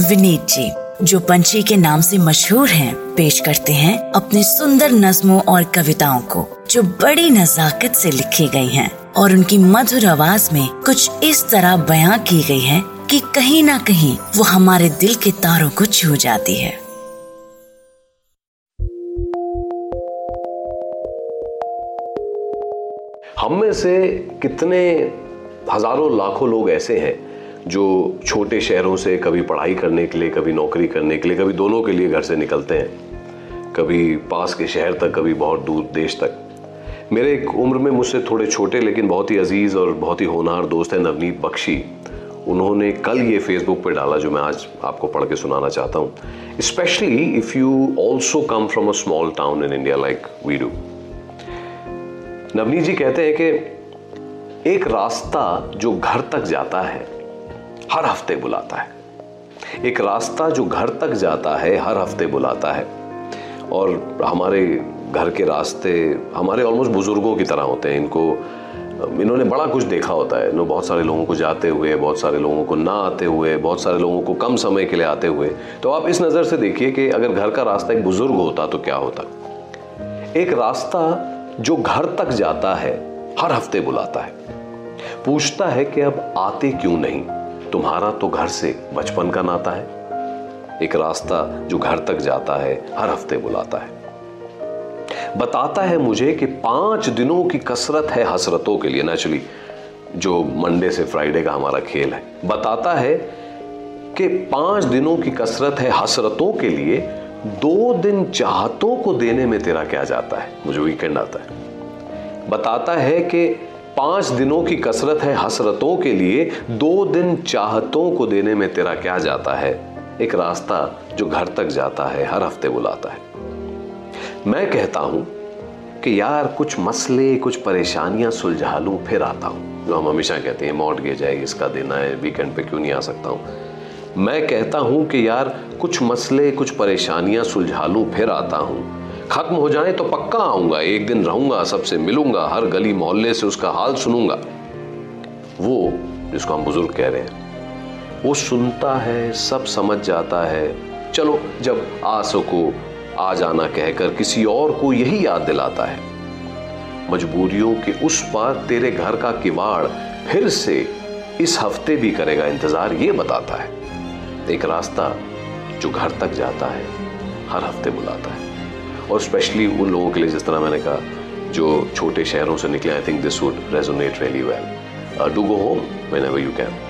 विनीत जी जो पंछी के नाम से मशहूर हैं, पेश करते हैं अपने सुंदर नज्मों और कविताओं को जो बड़ी नजाकत से लिखी गई हैं और उनकी मधुर आवाज़ में कुछ इस तरह बयां की गई है कि कहीं ना कहीं वो हमारे दिल के तारों को छू जाती है। हम में से कितने हज़ारों लाखों लोग ऐसे हैं जो छोटे शहरों से कभी पढ़ाई करने के लिए, कभी नौकरी करने के लिए, कभी दोनों के लिए घर से निकलते हैं। कभी पास के शहर तक, कभी बहुत दूर देश तक। मेरे एक उम्र में मुझसे थोड़े छोटे लेकिन बहुत ही अज़ीज़ और बहुत ही होनहार दोस्त हैं नवनीत बख्शी। उन्होंने कल ये फेसबुक पे डाला, जो मैं आज आपको पढ़ के सुनाना चाहता हूँ। Specially if you also come from a small town in India like we do Navneet ji कहते हैं कि एक रास्ता जो घर तक जाता है हर हफ़्ते बुलाता है। एक रास्ता जो घर तक जाता है, हर हफ़्ते बुलाता है। और हमारे घर के रास्ते, हमारे ऑलमोस्ट बुज़ुर्गों की तरह होते हैं। इनको, इन्होंने बड़ा कुछ देखा होता है। बहुत सारे लोगों को जाते हुए, बहुत सारे लोगों को ना आते हुए, बहुत सारे लोगों को कम समय के लिए आते हुए। तो आप इस नज़र से देखिए कि अगर घर का रास्ता एक बुज़ुर्ग होता तो क्या होता? एक रास्ता जो घर तक जाता है, हर हफ़्ते बुलाता है। पूछता है कि अब आते क्यों नहीं? तुम्हारा तो घर से बचपन का नाता है। एक रास्ता जो घर तक जाता है, हर हफ़्ते बुलाता है। बताता है मुझे कि पाँच दिनों की कसरत है हसरतों के लिए नेचुरली जो मंडे से फ्राइडे का हमारा खेल है। बताता है कि पाँच दिनों की कसरत है हसरतों के लिए, दो दिन चाहतों को देने में तेरा क्या जाता है? मुझे वीकेंड आता है। बताता है कि पाँच दिनों की कसरत है हसरतों के लिए, दो दिन चाहतों को देने में तेरा क्या जाता है? एक रास्ता जो घर तक जाता है, हर हफ़्ते बुलाता है। मैं कहता हूँ कि यार, कुछ मसले, कुछ परेशानियाँ सुलझा लूँ, फिर आता हूँ। जो हम हमेशा कहते हैं मॉड गे जाए इसका दिन है वीकेंड पे क्यों नहीं आ सकता हूँ? मैं कहता हूँ कि यार, कुछ मसले, कुछ परेशानियाँ सुलझा लूँ, फिर आता हूँ। खत्म हो जाए तो पक्का आऊँगा, एक दिन रहूँगा, सबसे मिलूँगा, हर गली मोहल्ले से उसका हाल सुनूँगा। वो जिसको हम बुज़ुर्ग कह रहे हैं, वो सुनता है, सब समझ जाता है। चलो, जब आ सको आ जाना कहकर किसी और को यही याद दिलाता है, मजबूरियों के उस पार तेरे घर का किवाड़ फिर से इस हफ़्ते भी करेगा, इंतज़ार ये बताता है। एक रास्ता जो घर तक जाता है, हर हफ़्ते बुलाता है। और स्पेशली उन लोगों के लिए जिस तरह मैंने कहा, जो छोटे शहरों से निकले I think this would resonate really well do go home whenever you can